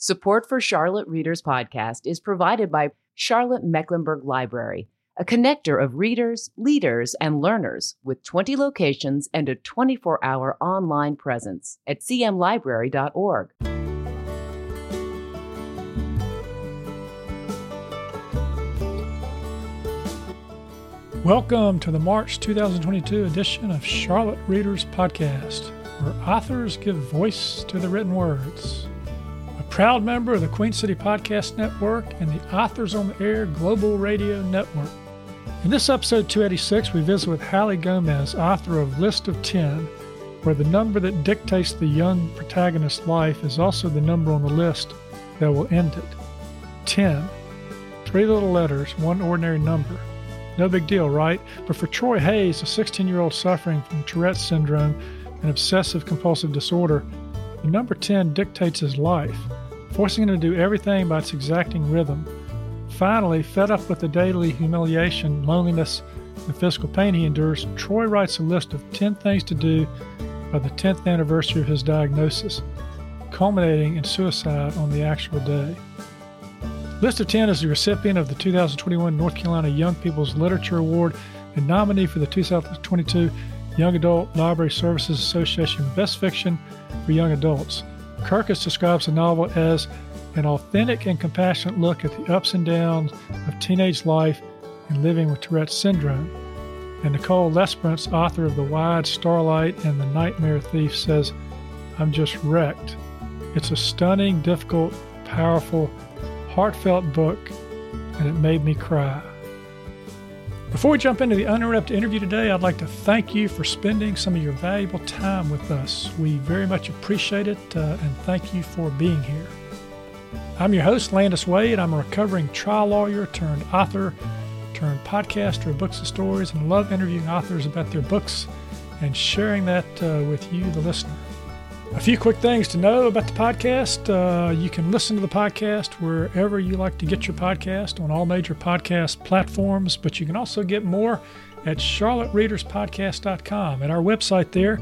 Support for Charlotte Readers Podcast is provided by Charlotte Mecklenburg Library, a connector of readers, leaders, and learners with 20 locations and a 24 hour online presence at cmlibrary.org. Welcome to the March 2022 edition of Charlotte Readers Podcast, where authors give voice to the written words proud member of the Queen City Podcast Network and the Authors on the Air Global Radio Network. In this episode 286, we visit with Hallie Gomez, author of List of 10, where the number that dictates the young protagonist's life is also the number on the list that will end it. 10. Three little letters, one ordinary number. No big deal, right? But for Troy Hayes, a 16 year old suffering from Tourette's syndrome and obsessive compulsive disorder, the number 10 dictates his life forcing him to do everything by its exacting rhythm. Finally, fed up with the daily humiliation, loneliness, and physical pain he endures, Troy writes a list of 10 things to do by the 10th anniversary of his diagnosis, culminating in suicide on the actual day. List of 10 is the recipient of the 2021 North Carolina Young People's Literature Award and nominee for the 2022 Young Adult Library Services Association Best Fiction for Young Adults. Kirkus describes the novel as an authentic and compassionate look at the ups and downs of teenage life and living with Tourette's syndrome. And Nicole Lesperance, author of The Wide Starlight and The Nightmare Thief, says, I'm just wrecked. It's a stunning, difficult, powerful, heartfelt book, and it made me cry. Before we jump into the uninterrupted interview today, I'd like to thank you for spending some of your valuable time with us. We very much appreciate it uh, and thank you for being here. I'm your host, Landis Wade. I'm a recovering trial lawyer turned author turned podcaster of books and stories and love interviewing authors about their books and sharing that uh, with you, the listener. A few quick things to know about the podcast. Uh, you can listen to the podcast wherever you like to get your podcast on all major podcast platforms, but you can also get more at charlottereaderspodcast.com. At our website there,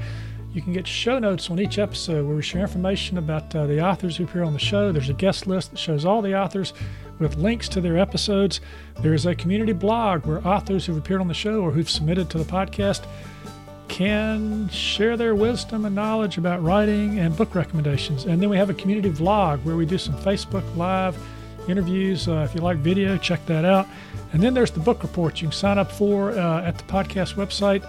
you can get show notes on each episode where we share information about uh, the authors who appear on the show. There's a guest list that shows all the authors with links to their episodes. There is a community blog where authors who've appeared on the show or who've submitted to the podcast can share their wisdom and knowledge about writing and book recommendations. And then we have a community vlog where we do some Facebook Live interviews. Uh, if you like video, check that out. And then there's the book report you can sign up for uh, at the podcast website.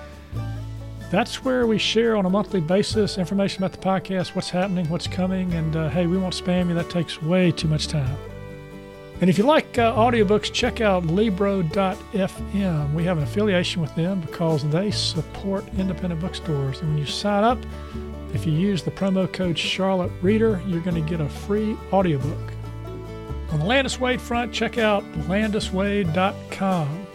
That's where we share on a monthly basis information about the podcast, what's happening, what's coming, and uh, hey, we won't spam you. That takes way too much time. And if you like uh, audiobooks, check out Libro.fm. We have an affiliation with them because they support independent bookstores. And when you sign up, if you use the promo code Charlotte Reader, you're going to get a free audiobook. On the Landis Wade front, check out landiswade.com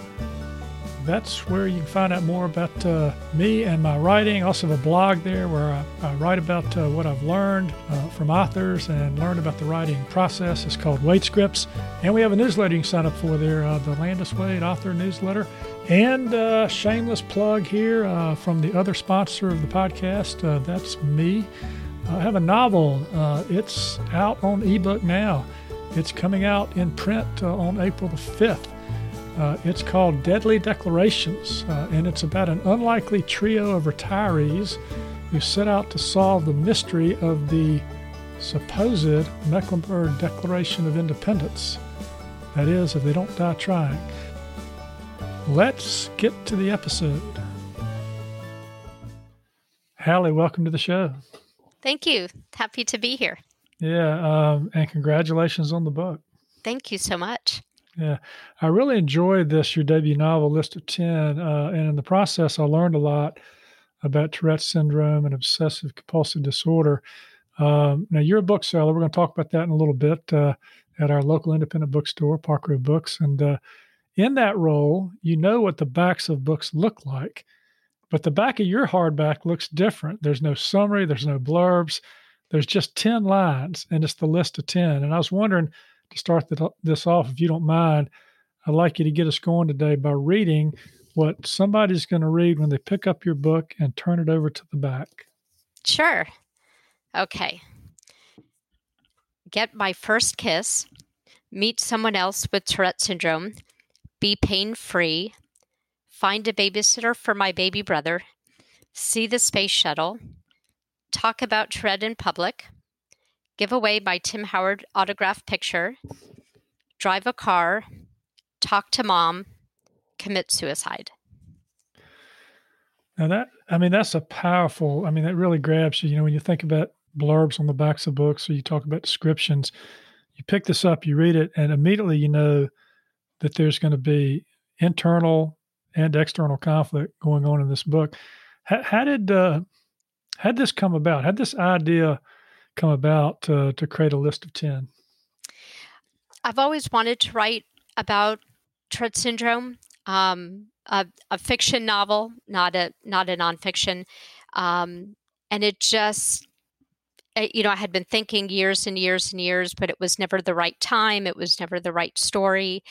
that's where you can find out more about uh, me and my writing. I also have a blog there where I, I write about uh, what I've learned uh, from authors and learned about the writing process. It's called Wade Scripts. And we have a newsletter you can sign up for there, uh, the Landis Wade Author Newsletter. And uh, shameless plug here uh, from the other sponsor of the podcast. that's me. I have a novel. it's out on ebook now. It's coming out in print on April the 5th. Uh, it's called Deadly Declarations, uh, and it's about an unlikely trio of retirees who set out to solve the mystery of the supposed Mecklenburg Declaration of Independence. That is, if they don't die trying. Let's get to the episode. Hallie, welcome to the show. Thank you. Happy to be here. Yeah, um, and congratulations on the book. Thank you so much. Yeah, I really enjoyed this, your debut novel, List of 10. Uh, and in the process, I learned a lot about Tourette's syndrome and obsessive compulsive disorder. Um, now, you're a bookseller. We're going to talk about that in a little bit uh, at our local independent bookstore, Park Road Books. And uh, in that role, you know what the backs of books look like, but the back of your hardback looks different. There's no summary, there's no blurbs, there's just 10 lines, and it's the list of 10. And I was wondering, to start this off, if you don't mind, I'd like you to get us going today by reading what somebody's going to read when they pick up your book and turn it over to the back. Sure. Okay. get my first kiss, meet someone else with Tourette syndrome, be pain free, find a babysitter for my baby brother, see the space shuttle, talk about Tourette in public, give away my Tim Howard autograph picture, drive a car, talk to mom, commit suicide. Now that I mean that's a powerful. I mean that really grabs you. You know when you think about blurbs on the backs of books, or you talk about descriptions, you pick this up, you read it, and immediately you know that there's going to be internal and external conflict going on in this book. How, how did uh, how did this come about? How did this idea come about to create a list of ten? I've always wanted to write about Tourette syndrome, um, a, a, fiction novel, not a not a nonfiction, um, and it just eh, you know I had been thinking years and years and years, but it was never the right time. It was never the right story,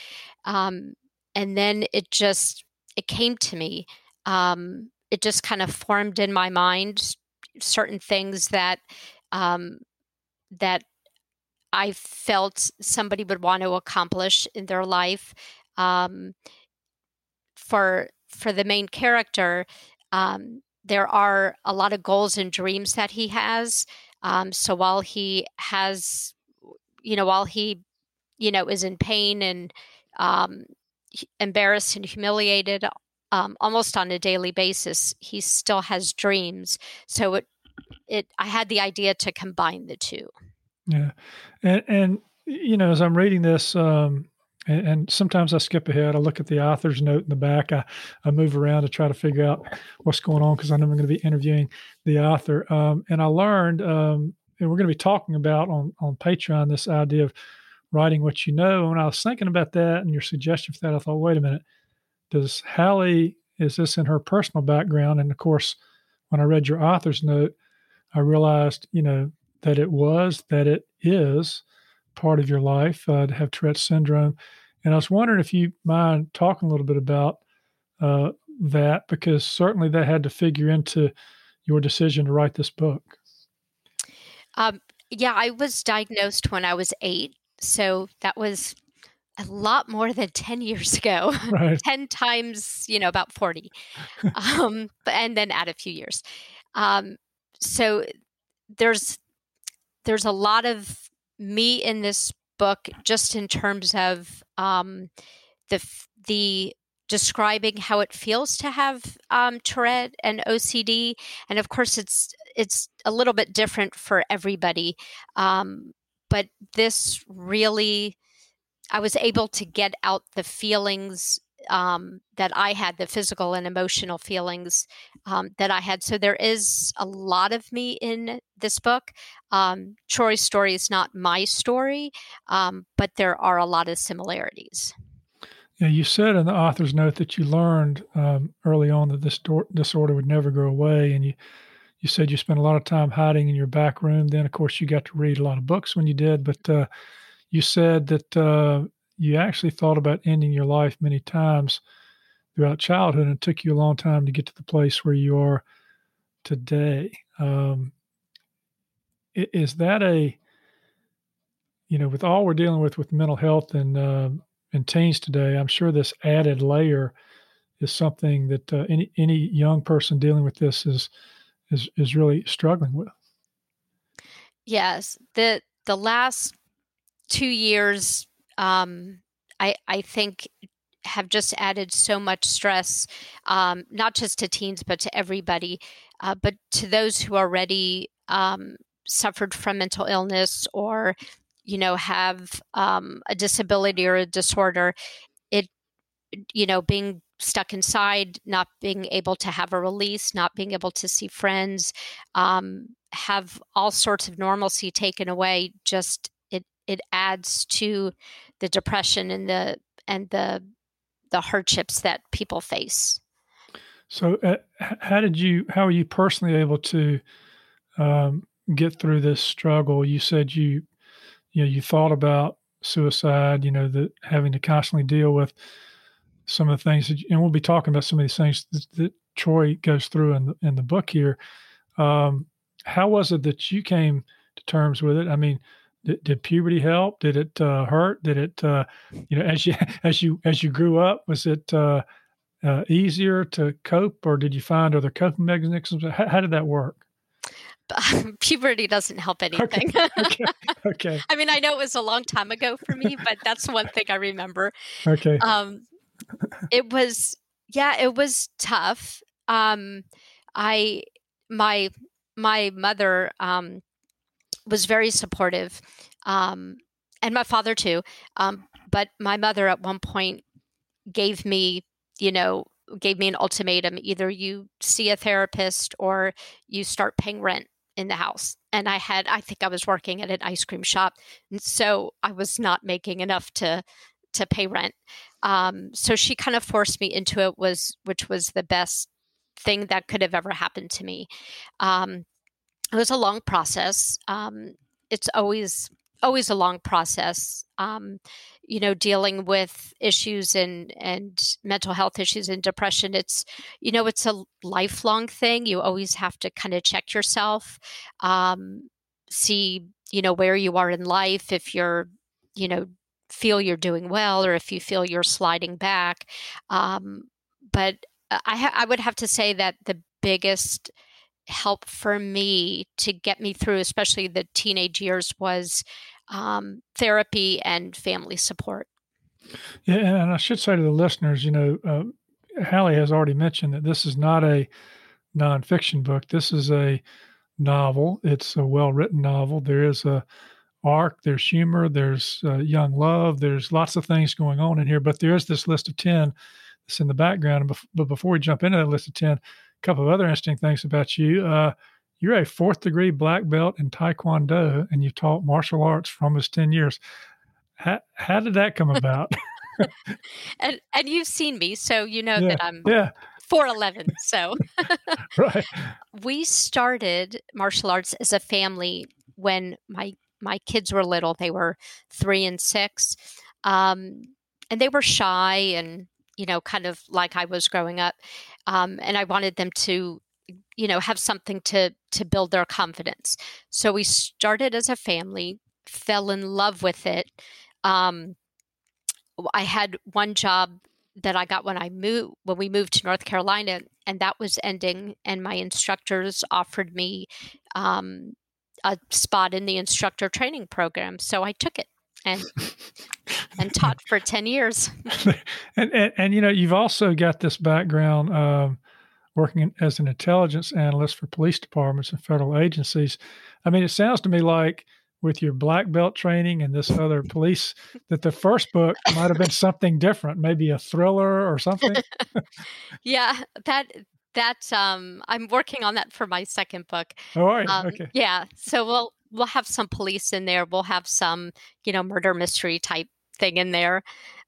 um, and then it just it came to me. Um, it just kind of formed in my mind certain things that um, that I felt somebody would want to accomplish in their life. Um, for for the main character, um, there are a lot of goals and dreams that he has. Um, so while he has, you know, while he, you know, is in pain and um, embarrassed and humiliated um, almost on a daily basis, he still has dreams. So it, it, I had the idea to combine the two. Yeah, and and you know, as I'm reading this, um, and, and, sometimes I skip ahead. I look at the author's note in the back. I, I move around to try to figure out what's going on because I know I'm going to be interviewing the author. Um, and I learned, um, and we're going to be talking about on on Patreon this idea of writing what you know. And when I was thinking about that and your suggestion for that, I thought, wait a minute, does Hallie is this in her personal background? And of course, when I read your author's note, I realized, you know, that it was, that it is part of your life uh, to have Tourette's syndrome. And I was wondering if you mind talking a little bit about uh, that, because certainly that had to figure into your decision to write this book. Um, yeah, I was diagnosed when I was eight. So that was a lot more than 10 years ago right. 10 times you know about 40 um, and then add a few years um, so there's there's a lot of me in this book just in terms of um, the the describing how it feels to have um, Tourette and OCD, and of course it's it's a little bit different for everybody. Um, but this really, I was able to get out the feelings um, that I had, the physical and emotional feelings um, that I had. So there is a lot of me in this book. Um, Troy's story is not my story, um, but there are a lot of similarities. Yeah, you said in the author's note that you learned um, early on that this do- disorder would never go away, and you you said you spent a lot of time hiding in your back room. Then, of course, you got to read a lot of books when you did, but uh, you said that uh, you actually thought about ending your life many times throughout childhood, and it took you a long time to get to the place where you are today. Um, is that a you know with all we're dealing with with mental health and uh, and teens today i'm sure this added layer is something that uh, any any young person dealing with this is is is really struggling with yes the the last two years um, I, I think have just added so much stress, um, not just to teens, but to everybody, uh, but to those who already um, suffered from mental illness or, you know, have um, a disability or a disorder. It, you know, being stuck inside, not being able to have a release, not being able to see friends, um, have all sorts of normalcy taken away just it adds to the depression and the and the the hardships that people face. So, uh, how did you? How are you personally able to um, get through this struggle? You said you, you know, you thought about suicide. You know, that having to constantly deal with some of the things, that, and we'll be talking about some of these things that, that Troy goes through in the in the book here. Um, how was it that you came to terms with it? I mean, Did, did puberty help? Did it uh, hurt? Did it, uh, you know, as you as you as you grew up, was it uh, uh, easier to cope, or did you find other coping mechanisms? How, how did that work? puberty doesn't help anything. Okay. okay. okay. I mean, I know it was a long time ago for me, but that's one thing I remember. Okay. Um, it was, yeah, it was tough. Um, I, my, my mother, um, was very supportive, um, and my father too. Um, but my mother at one point gave me, you know, gave me an ultimatum: either you see a therapist or you start paying rent in the house. And I had, I think I was working at an ice cream shop, and so I was not making enough to to pay rent. Um, so she kind of forced me into it, was which was the best thing that could have ever happened to me. Um, it was a long process. Um, it's always always a long process. Um, you know, dealing with issues and and mental health issues and depression. It's you know, it's a lifelong thing. You always have to kind of check yourself, um, see you know where you are in life. If you're you know feel you're doing well or if you feel you're sliding back. Um, but I, ha- I would have to say that the biggest help for me to get me through, especially the teenage years, was um, therapy and family support. Yeah, and I should say to the listeners, you know, uh, Hallie has already mentioned that this is not a nonfiction book. This is a novel. It's a well-written novel. There is a arc. There's humor. There's uh, young love. There's lots of things going on in here. But there is this list of ten that's in the background. And But before we jump into that list of ten, couple of other interesting things about you. Uh, you're a fourth degree black belt in Taekwondo and you've taught martial arts for almost 10 years. How, how did that come about? and and you've seen me, so you know yeah, that I'm yeah. 4'11. So right. we started martial arts as a family when my my kids were little. They were three and six. Um, and they were shy and you know, kind of like I was growing up. Um, and I wanted them to, you know, have something to to build their confidence. So we started as a family, fell in love with it. Um, I had one job that I got when I moved when we moved to North Carolina, and that was ending. And my instructors offered me um, a spot in the instructor training program, so I took it and and taught for 10 years. And, and, and you know you've also got this background um, working as an intelligence analyst for police departments and federal agencies. I mean it sounds to me like with your black belt training and this other police that the first book might have been something different maybe a thriller or something. Yeah that that um i'm working on that for my second book. Oh, all right. Um, okay. yeah so we'll we'll have some police in there. We'll have some, you know, murder mystery type thing in there.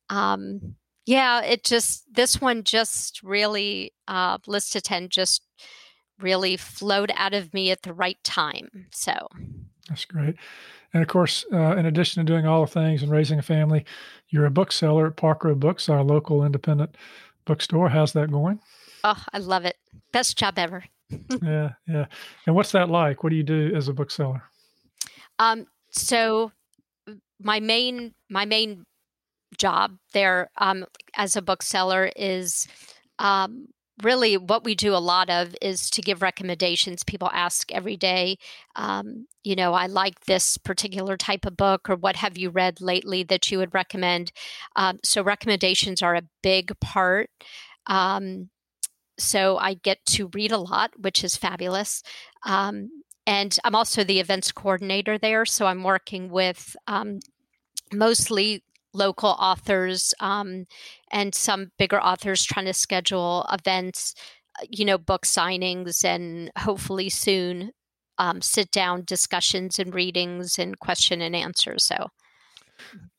Um, yeah, it just this one just really uh, list to ten just really flowed out of me at the right time. So that's great. And of course, uh, in addition to doing all the things and raising a family, you're a bookseller at Park Road Books, our local independent bookstore. How's that going? Oh, I love it. Best job ever. yeah, yeah. And what's that like? What do you do as a bookseller? Um, so my main my main job there um, as a bookseller is um, really what we do a lot of is to give recommendations. People ask every day, um, you know, I like this particular type of book, or what have you read lately that you would recommend? Um, so, recommendations are a big part. Um, so, I get to read a lot, which is fabulous. And I'm also the events coordinator there. So I'm working with um, mostly local authors um, and some bigger authors trying to schedule events, uh, you know, book signings, and hopefully soon um, sit down discussions and readings and question and answer. So.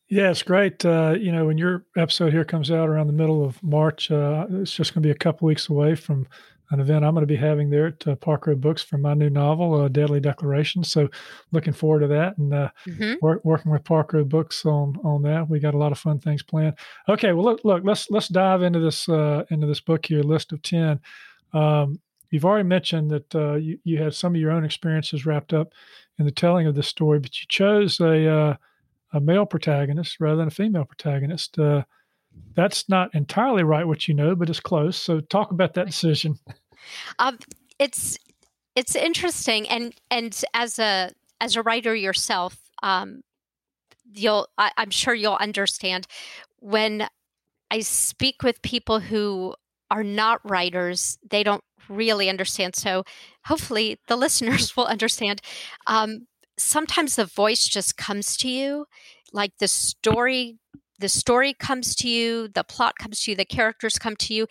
Yeah, it's great. Uh, you know, when your episode here comes out around the middle of March, uh, it's just going to be a couple weeks away from an event I'm going to be having there at uh, Park Road Books for my new novel, uh, Deadly Declaration. So, looking forward to that and uh, mm-hmm. work, working with Park Road Books on on that. We got a lot of fun things planned. Okay, well, look, look let's let's dive into this uh, into this book here, list of ten. Um, you've already mentioned that uh, you, you had some of your own experiences wrapped up in the telling of this story, but you chose a uh, a male protagonist rather than a female protagonist. Uh, that's not entirely right, what you know, but it's close. So talk about that decision. Um, it's it's interesting, and and as a as a writer yourself, um, you'll I, I'm sure you'll understand when I speak with people who are not writers, they don't really understand. So hopefully the listeners will understand. Um, sometimes the voice just comes to you, like the story. The story comes to you, the plot comes to you, the characters come to you,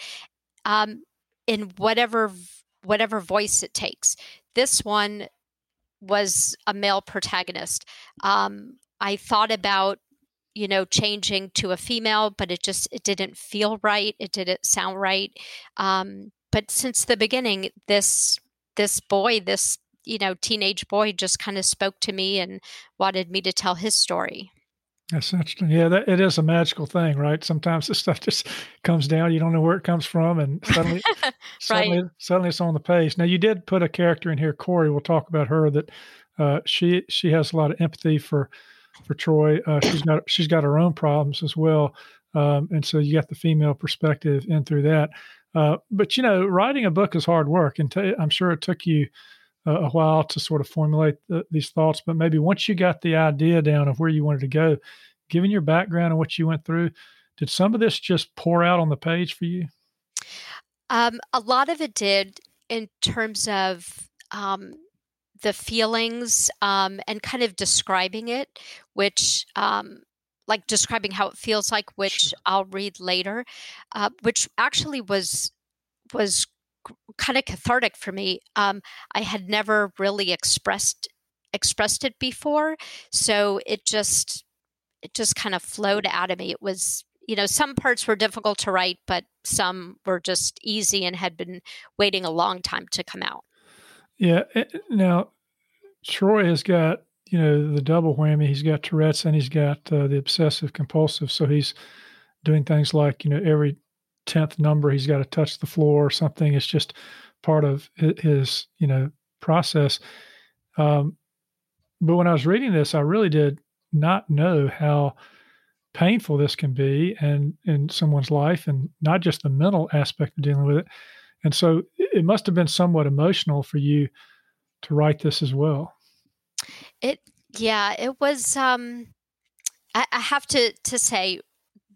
um, in whatever whatever voice it takes. This one was a male protagonist. Um, I thought about you know changing to a female but it just it didn't feel right it didn't sound right um, but since the beginning this this boy this you know teenage boy just kind of spoke to me and wanted me to tell his story that's interesting yeah that, it is a magical thing right sometimes this stuff just comes down you don't know where it comes from and suddenly right. suddenly, suddenly it's on the page now you did put a character in here corey we'll talk about her that uh, she she has a lot of empathy for for Troy. Uh, she's got she's got her own problems as well, um, and so you got the female perspective in through that. Uh, but you know, writing a book is hard work, and i I'm sure it took you a while to sort of formulate the, these thoughts. But maybe once you got the idea down of where you wanted to go, given your background and what you went through, did some of this just pour out on the page for you? Um, a lot of it did in terms of um, the feelings um, and kind of describing it, which um, like describing how it feels like, which. I'll read later, uh, which actually was was kind of cathartic for me. Um, I had never really expressed expressed it before, so it just it just kind of flowed out of me. It was you know some parts were difficult to write, but some were just easy and had been waiting a long time to come out. Yeah. Eh, now, Troy has got you know the double whammy. He's got Tourette's and he's got uh, the obsessive compulsive. So he's doing things like you know every tenth number he's got to touch the floor or something. It's just part of his you know process. Um, but when I was reading this, I really did not know how painful this can be and in someone's life and not just the mental aspect of dealing with it. And so it must have been somewhat emotional for you to write this as well. It yeah, it was um I, I have to to say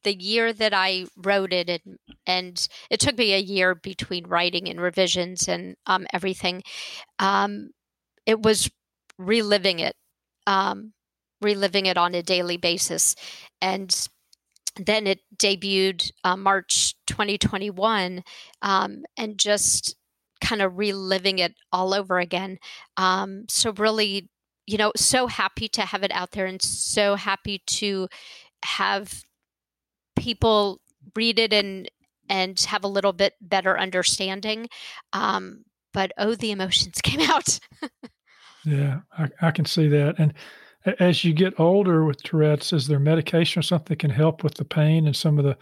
the year that I wrote it and and it took me a year between writing and revisions and um everything. Um it was reliving it. Um reliving it on a daily basis and then it debuted uh, March 2021, um, and just kind of reliving it all over again. Um, so really, you know, so happy to have it out there, and so happy to have people read it and and have a little bit better understanding. Um, but oh, the emotions came out. yeah, I, I can see that, and as you get older with Tourette's, is there medication or something that can help with the pain and some of the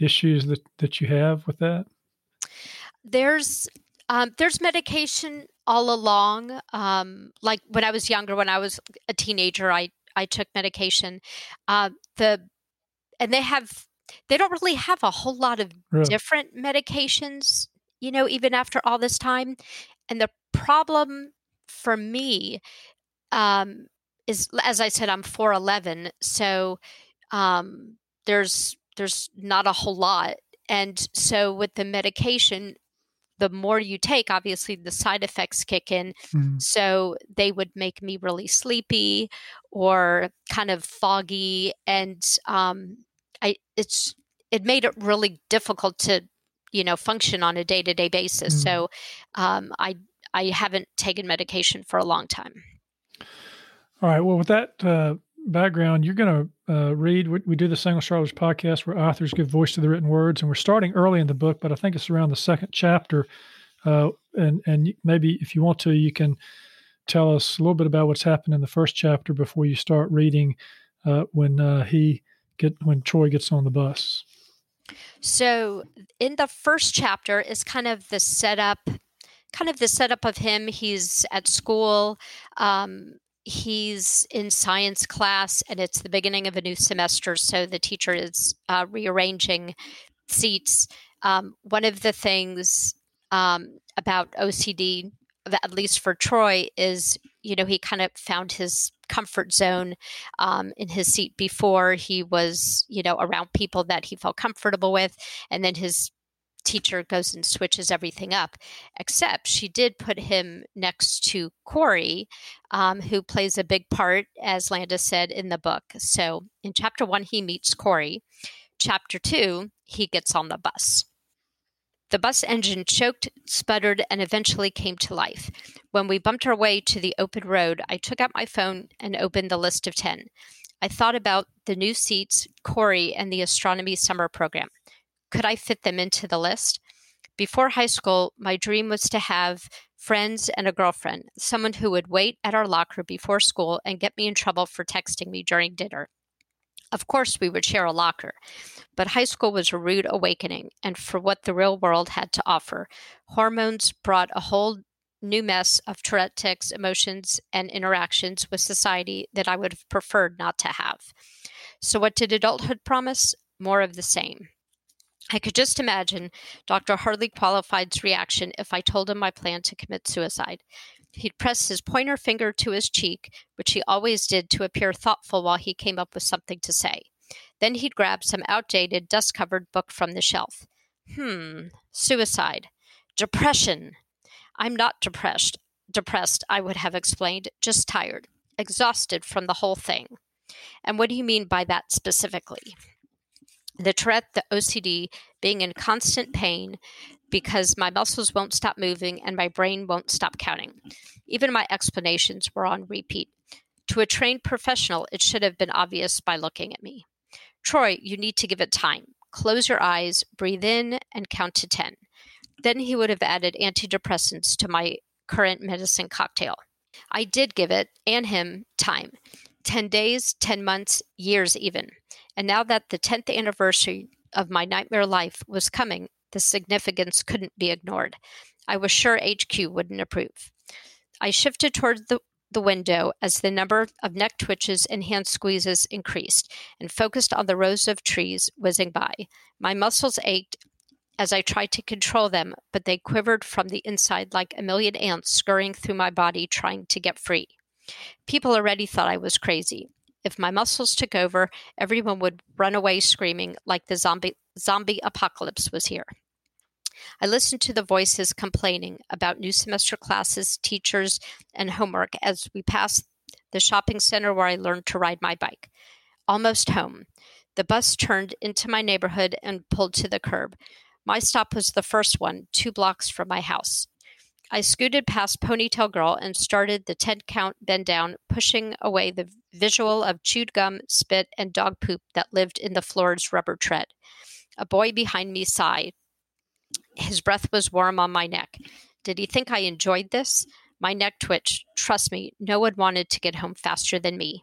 issues that, that you have with that? There's um, there's medication all along. Um, like when I was younger, when I was a teenager, I I took medication. Uh, the and they have they don't really have a whole lot of really? different medications. You know, even after all this time, and the problem for me um, is as I said, I'm four eleven, so um, there's there's not a whole lot, and so with the medication, the more you take, obviously the side effects kick in. Mm. So they would make me really sleepy or kind of foggy, and um, I it's it made it really difficult to you know function on a day to day basis. Mm. So um, I I haven't taken medication for a long time. All right. Well, with that uh, background, you're going to uh, read. We, we, do the Single Astrologers podcast where authors give voice to the written words, and we're starting early in the book, but I think it's around the second chapter. Uh, and and maybe if you want to, you can tell us a little bit about what's happened in the first chapter before you start reading uh, when uh, he get when Troy gets on the bus. So, in the first chapter is kind of the setup kind of the setup of him. He's at school. Um, he's in science class, and it's the beginning of a new semester. So the teacher is uh, rearranging seats. Um, one of the things um, about OCD, at least for Troy, is you know he kind of found his comfort zone um, in his seat before he was you know around people that he felt comfortable with, and then his teacher goes and switches everything up. Except she did put him next to Corey, um, who plays a big part, as Landis said in the book. So in chapter one, he meets Corey. Chapter two, he gets on the bus. The bus engine choked, sputtered, and eventually came to life. When we bumped our way to the open road, I took out my phone and opened the list of 10. I thought about the new seats, Corey, and the astronomy summer program. Could I fit them into the list? Before high school, my dream was to have friends and a girlfriend, someone who would wait at our locker before school and get me in trouble for texting me during dinner. Of course, we would share a locker, but high school was a rude awakening and for what the real world had to offer. Hormones brought a whole new mess of Tourette emotions, and interactions with society that I would have preferred not to have. So, what did adulthood promise? More of the same. I could just imagine Dr. Harley Qualified's reaction if I told him my plan to commit suicide. He'd press his pointer finger to his cheek, which he always did to appear thoughtful while he came up with something to say. Then he'd grab some outdated, dust covered book from the shelf. Hmm, suicide. Depression. I'm not depressed. Depressed, I would have explained, just tired, exhausted from the whole thing. And what do you mean by that specifically? The Tourette, the OCD, being in constant pain, because my muscles won't stop moving and my brain won't stop counting. Even my explanations were on repeat. To a trained professional, it should have been obvious by looking at me. Troy, you need to give it time. Close your eyes, breathe in, and count to 10. Then he would have added antidepressants to my current medicine cocktail. I did give it and him time 10 days, 10 months, years even. And now that the 10th anniversary of my nightmare life was coming, the significance couldn't be ignored. I was sure HQ wouldn't approve. I shifted toward the, the window as the number of neck twitches and hand squeezes increased and focused on the rows of trees whizzing by. My muscles ached as I tried to control them, but they quivered from the inside like a million ants scurrying through my body trying to get free. People already thought I was crazy. If my muscles took over, everyone would run away screaming like the zombie zombie apocalypse was here. I listened to the voices complaining about new semester classes, teachers, and homework as we passed the shopping center where I learned to ride my bike. Almost home. The bus turned into my neighborhood and pulled to the curb. My stop was the first one, two blocks from my house. I scooted past Ponytail Girl and started the 10 count bend down, pushing away the visual of chewed gum, spit, and dog poop that lived in the floor's rubber tread. A boy behind me sighed, his breath was warm on my neck. Did he think I enjoyed this? My neck twitched. Trust me, no one wanted to get home faster than me.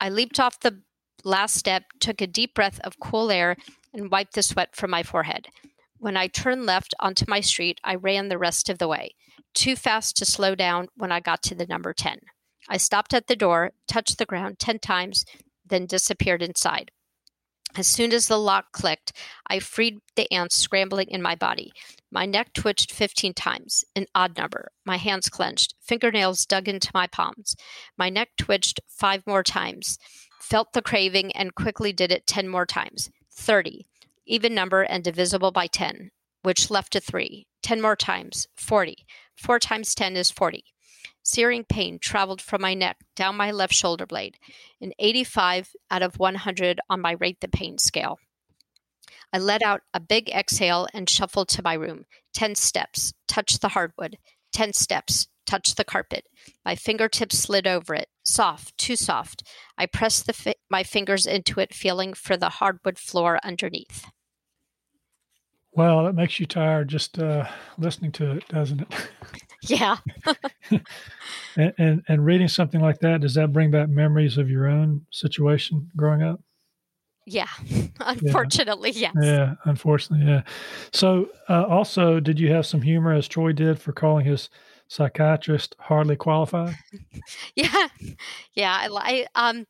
I leaped off the last step, took a deep breath of cool air, and wiped the sweat from my forehead. When I turned left onto my street, I ran the rest of the way, too fast to slow down when I got to the number 10. I stopped at the door, touched the ground 10 times, then disappeared inside. As soon as the lock clicked, I freed the ants scrambling in my body. My neck twitched 15 times, an odd number. My hands clenched, fingernails dug into my palms. My neck twitched five more times, felt the craving, and quickly did it 10 more times. 30, even number and divisible by 10, which left a 3. 10 more times, 40. 4 times 10 is 40. Searing pain traveled from my neck down my left shoulder blade, an 85 out of 100 on my rate the pain scale. I let out a big exhale and shuffled to my room. 10 steps, touched the hardwood. 10 steps, touched the carpet. My fingertips slid over it, soft, too soft. I pressed fi- my fingers into it, feeling for the hardwood floor underneath. Well, it makes you tired just uh, listening to it, doesn't it? Yeah. and, and, and reading something like that, does that bring back memories of your own situation growing up? Yeah, unfortunately, yeah. yes. Yeah, unfortunately, yeah. So, uh, also, did you have some humor as Troy did for calling his psychiatrist hardly qualified? yeah, yeah. I, I um,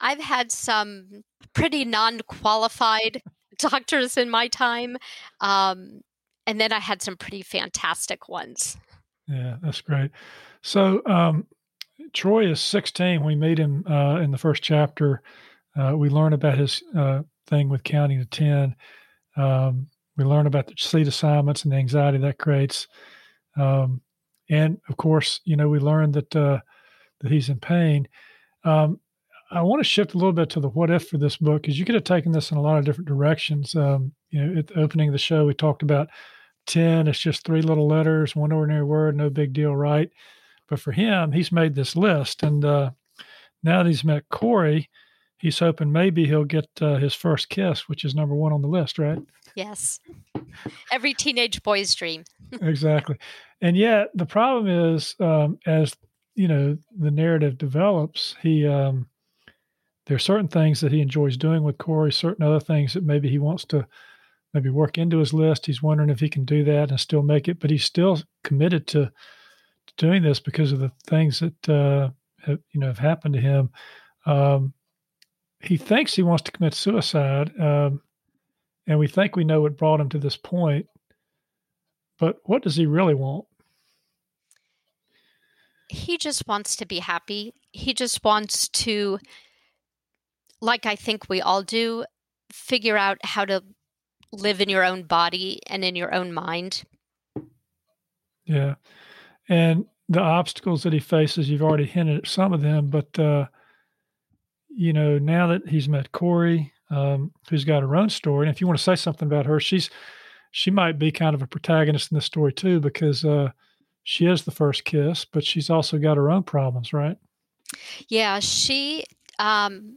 I've had some pretty non-qualified doctors in my time, um, and then I had some pretty fantastic ones. Yeah, that's great. So, um, Troy is 16. We meet him uh, in the first chapter. Uh, we learn about his uh, thing with counting to 10. Um, we learn about the seat assignments and the anxiety that creates. Um, and of course, you know, we learn that uh, that he's in pain. Um, I want to shift a little bit to the what if for this book because you could have taken this in a lot of different directions. Um, you know, at the opening of the show, we talked about 10. It's just three little letters, one ordinary word, no big deal, right? But for him, he's made this list. And uh, now that he's met Corey, he's hoping maybe he'll get uh, his first kiss, which is number one on the list, right? Yes. Every teenage boy's dream. exactly. And yet, the problem is, um, as you know, the narrative develops, he. Um, there are certain things that he enjoys doing with Corey, certain other things that maybe he wants to maybe work into his list. He's wondering if he can do that and still make it, but he's still committed to doing this because of the things that uh, have, you know have happened to him. Um, he thinks he wants to commit suicide, um, and we think we know what brought him to this point. But what does he really want? He just wants to be happy. He just wants to, like I think we all do, figure out how to live in your own body and in your own mind. Yeah. And the obstacles that he faces, you've already hinted at some of them, but, uh, you know, now that he's met Corey, um, who's got her own story, and if you want to say something about her, she's, she might be kind of a protagonist in this story too, because, uh, she is the first kiss, but she's also got her own problems, right? Yeah, she um,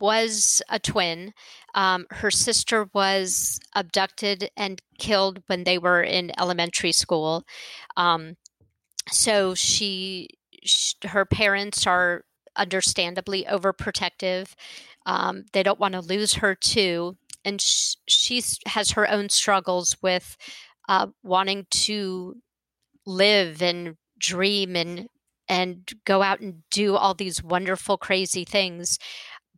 was a twin. Um, her sister was abducted and killed when they were in elementary school. Um, so she, she, her parents are understandably overprotective. Um, they don't want to lose her too, and she has her own struggles with uh, wanting to live and dream and and go out and do all these wonderful crazy things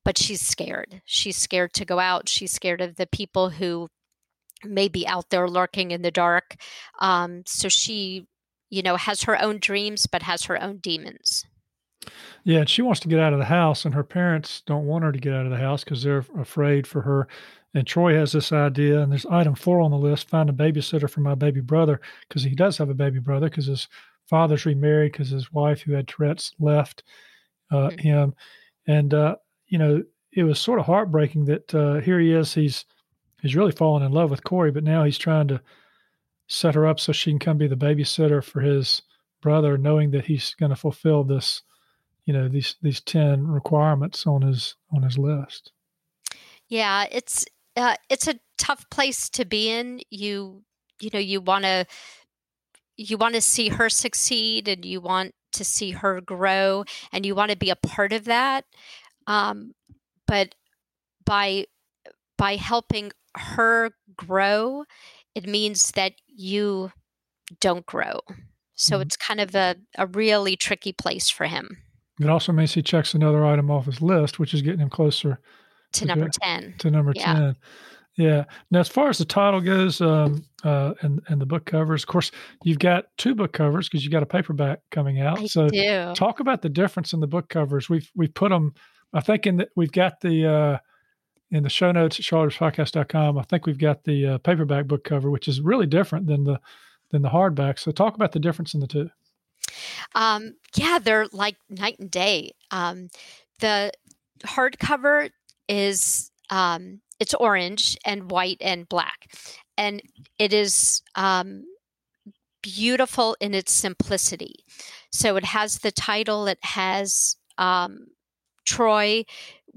but she's scared. She's scared to go out. She's scared of the people who may be out there lurking in the dark. Um, so she, you know, has her own dreams, but has her own demons. Yeah, and she wants to get out of the house, and her parents don't want her to get out of the house because they're afraid for her. And Troy has this idea, and there's item four on the list: find a babysitter for my baby brother because he does have a baby brother because his father's remarried because his wife, who had Tourette's, left uh, mm-hmm. him. And uh, you know, it was sort of heartbreaking that uh, here he is. He's he's really fallen in love with Corey, but now he's trying to set her up so she can come be the babysitter for his brother, knowing that he's going to fulfill this, you know, these these ten requirements on his on his list. Yeah, it's uh, it's a tough place to be in. You you know you want to you want to see her succeed and you want to see her grow and you want to be a part of that um, but by by helping her grow, it means that you don't grow. So mm-hmm. it's kind of a, a really tricky place for him. It also means he checks another item off his list, which is getting him closer to, to number 10. To number yeah. 10. Yeah. Now, as far as the title goes, um, uh, and and the book covers, of course, you've got two book covers because you got a paperback coming out. I so, do. talk about the difference in the book covers. We've we've put them I think in the, we've got the uh, in the show notes at charlottespodcast.com. I think we've got the uh, paperback book cover, which is really different than the than the hardback. So talk about the difference in the two. Um, yeah, they're like night and day. Um, the hardcover is um, it's orange and white and black, and it is um, beautiful in its simplicity. So it has the title. It has um, Troy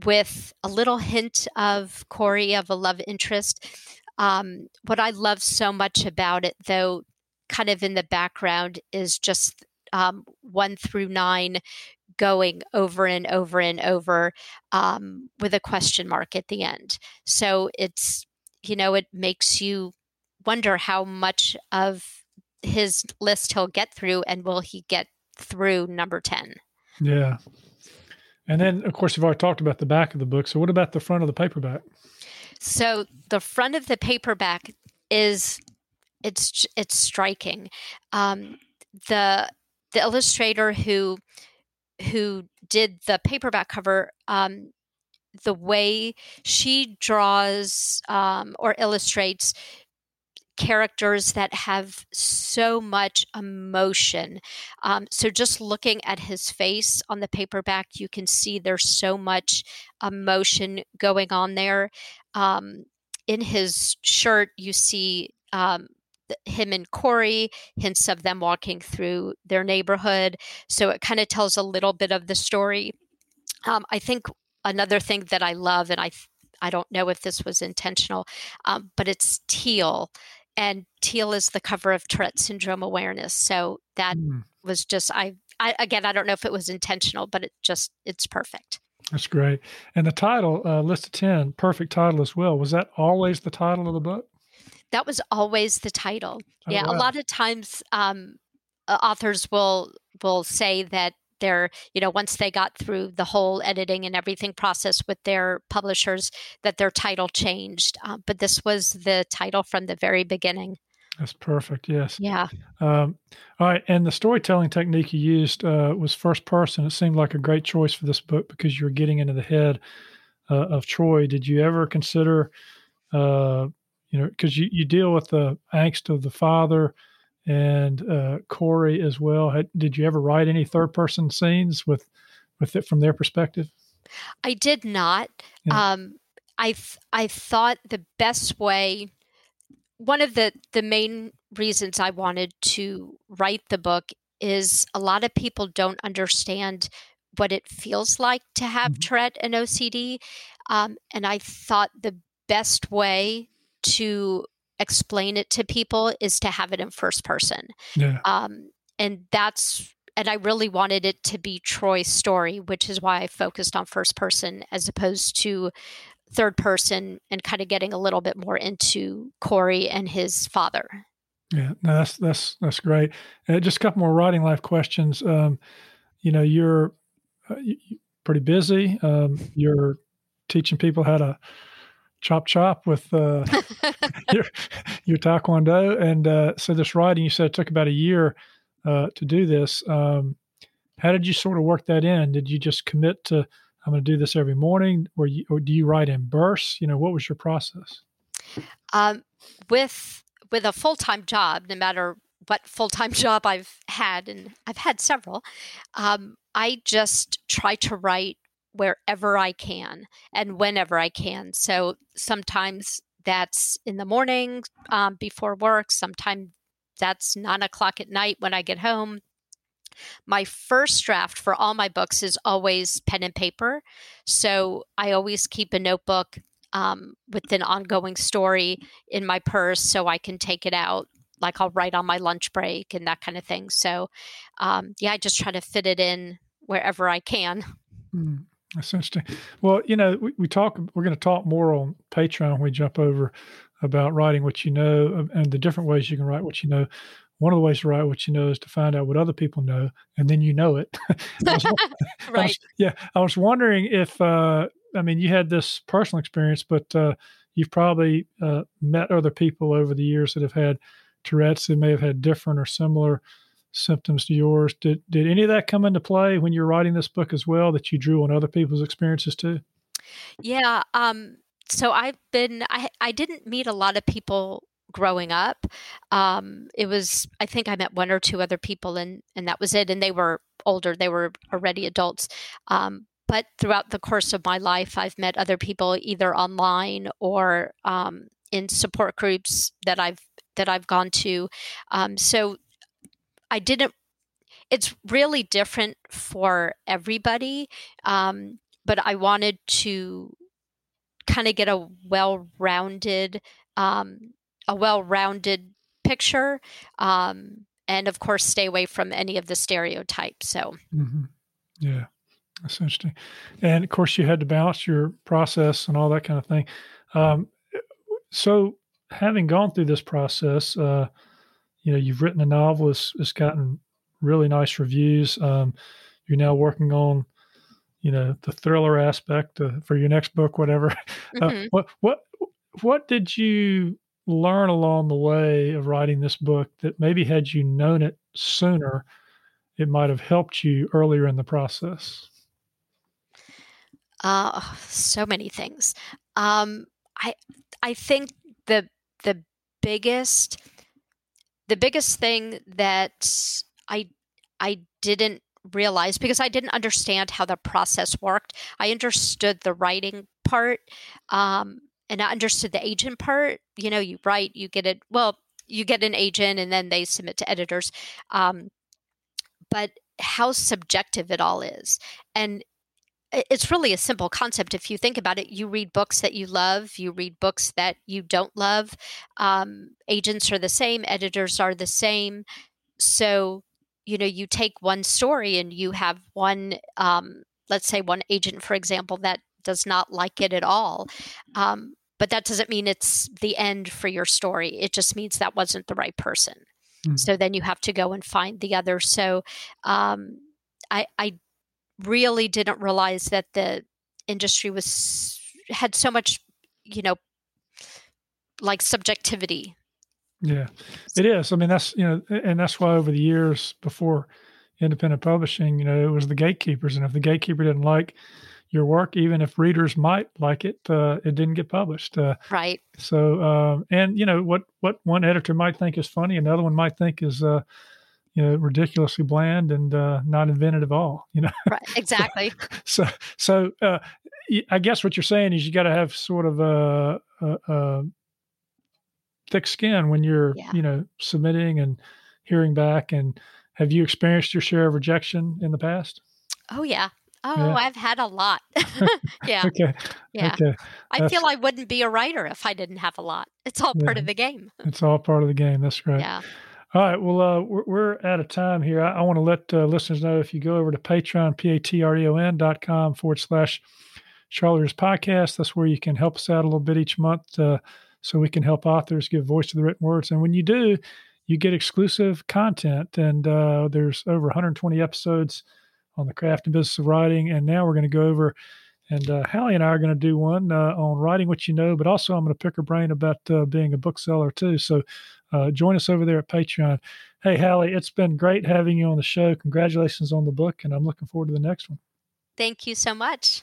with a little hint of Corey of a love interest. Um, what I love so much about it, though, kind of in the background, is just um, one through nine going over and over and over um, with a question mark at the end. So it's, you know, it makes you wonder how much of his list he'll get through and will he get through number 10. Yeah. And then, of course, you've already talked about the back of the book. So, what about the front of the paperback? So, the front of the paperback is it's it's striking. Um, the the illustrator who who did the paperback cover, um, the way she draws um, or illustrates characters that have so much emotion. Um, so, just looking at his face on the paperback, you can see there's so much emotion going on there. Um, in his shirt, you see um, him and Corey, hints of them walking through their neighborhood. So it kind of tells a little bit of the story. Um, I think another thing that I love, and I I don't know if this was intentional, um, but it's teal, and teal is the cover of Tourette syndrome awareness. So that mm. was just I, I again I don't know if it was intentional, but it just it's perfect. That's great. And the title, uh, list of 10, perfect title as well. Was that always the title of the book? that was always the title. Oh, yeah, wow. a lot of times um, authors will will say that they're you know once they got through the whole editing and everything process with their publishers that their title changed uh, but this was the title from the very beginning. That's perfect yes. Yeah. Um, all right and the storytelling technique you used uh, was first person. It seemed like a great choice for this book because you were getting into the head uh, of troy. Did you ever consider uh, you know, because you, you deal with the angst of the father and uh, Corey as well. Had, did you ever write any third person scenes with with it from their perspective? I did not. Yeah. Um, I th- I thought the best way. One of the the main reasons I wanted to write the book is a lot of people don't understand what it feels like to have mm-hmm. Tourette and OCD, um, and I thought the best way to explain it to people is to have it in first person. Yeah. Um, and that's and I really wanted it to be Troy's story, which is why I focused on first person as opposed to third person and kind of getting a little bit more into Corey and his father. Yeah, no, that's that's that's great. Uh, just a couple more writing life questions. Um, you know, you're uh, pretty busy. Um, you're teaching people how to chop chop with uh, your your taekwondo. And uh, so this writing, you said it took about a year uh, to do this. Um, how did you sort of work that in? Did you just commit to I'm going to do this every morning, or you, or do you write in bursts? You know, what was your process? Um, with with a full time job, no matter what full time job I've had, and I've had several, um, I just try to write wherever I can and whenever I can. So sometimes that's in the morning um, before work, sometimes that's nine o'clock at night when I get home. My first draft for all my books is always pen and paper. So I always keep a notebook um, with an ongoing story in my purse so I can take it out. Like I'll write on my lunch break and that kind of thing. So, um, yeah, I just try to fit it in wherever I can. Mm. That's interesting. Well, you know, we, we talk. We're going to talk more on Patreon when we jump over about writing what you know um, and the different ways you can write what you know. One of the ways to write what you know is to find out what other people know, and then you know it. was, right. I was, yeah, I was wondering if uh, I mean you had this personal experience, but uh, you've probably uh, met other people over the years that have had Tourette's that may have had different or similar symptoms to yours. Did did any of that come into play when you're writing this book as well? That you drew on other people's experiences too? Yeah. Um, so I've been. I I didn't meet a lot of people growing up. Um, it was. I think I met one or two other people, and and that was it. And they were older. They were already adults. Um, but throughout the course of my life, I've met other people either online or um, in support groups that I've that I've gone to. Um, so I didn't. It's really different for everybody, um, but I wanted to kind of get a well-rounded, um, a well-rounded picture, um, and of course, stay away from any of the stereotypes. So. Mm-hmm. Yeah, that's interesting. And of course, you had to balance your process and all that kind of thing. Um, so, having gone through this process, uh, you know, you've written a novel. It's, it's gotten really nice reviews. Um, you're now working on, you know, the thriller aspect uh, for your next book, whatever. Uh, mm-hmm. What what what did you learn along the way of writing this book that maybe had you known it sooner, it might have helped you earlier in the process? Uh, so many things. Um, I I think the the biggest the biggest thing that I I didn't realize because I didn't understand how the process worked. I understood the writing part, um, and I understood the agent part. You know, you write, you get it. Well, you get an agent, and then they submit to editors. Um, but how subjective it all is, and it's really a simple concept. If you think about it you read books that you love you read books that you don't love. Um, agents are the same editors are the same. So you know you take one story and you have one um, let's say one agent for example that does not like it at all. Um, but that doesn't mean it's the end for your story. It just means that wasn't the right person. Mm. so then you have to go and find the other. So um, I, I really didn't realize that the industry was had so much you know like subjectivity yeah, it is. I mean, that's you know, and that's why over the years before independent publishing, you know, it was the gatekeepers, and if the gatekeeper didn't like your work, even if readers might like it, uh, it didn't get published. Uh, right. So, um, and you know what what one editor might think is funny, another one might think is. Uh, you know, ridiculously bland and uh, not invented at all. You know, right? Exactly. so, so uh, I guess what you're saying is you got to have sort of a, a, a thick skin when you're yeah. you know submitting and hearing back and have you experienced your share of rejection in the past oh yeah oh yeah. i've had a lot yeah okay yeah okay. i feel i wouldn't be a writer if i didn't have a lot it's all yeah. part of the game it's all part of the game that's great yeah all right. Well, uh, we're, we're out of time here. I, I want to let uh, listeners know if you go over to Patreon, P-A-T-R-E-O-N dot com forward slash Charlotte's podcast, that's where you can help us out a little bit each month. Uh, so we can help authors give voice to the written words. And when you do, you get exclusive content. And uh, there's over 120 episodes on the craft and business of writing. And now we're going to go over, and uh, Hallie and I are going to do one uh, on writing what you know, but also I'm going to pick her brain about uh, being a bookseller too. So uh, join us over there at Patreon. Hey, Hallie, it's been great having you on the show. Congratulations on the book, and I'm looking forward to the next one. Thank you so much.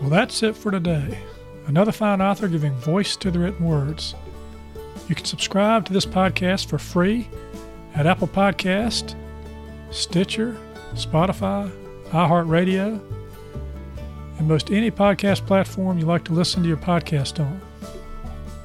Well, that's it for today another fine author giving voice to the written words. You can subscribe to this podcast for free at Apple Podcast, Stitcher, Spotify, iHeartRadio, and most any podcast platform you like to listen to your podcast on.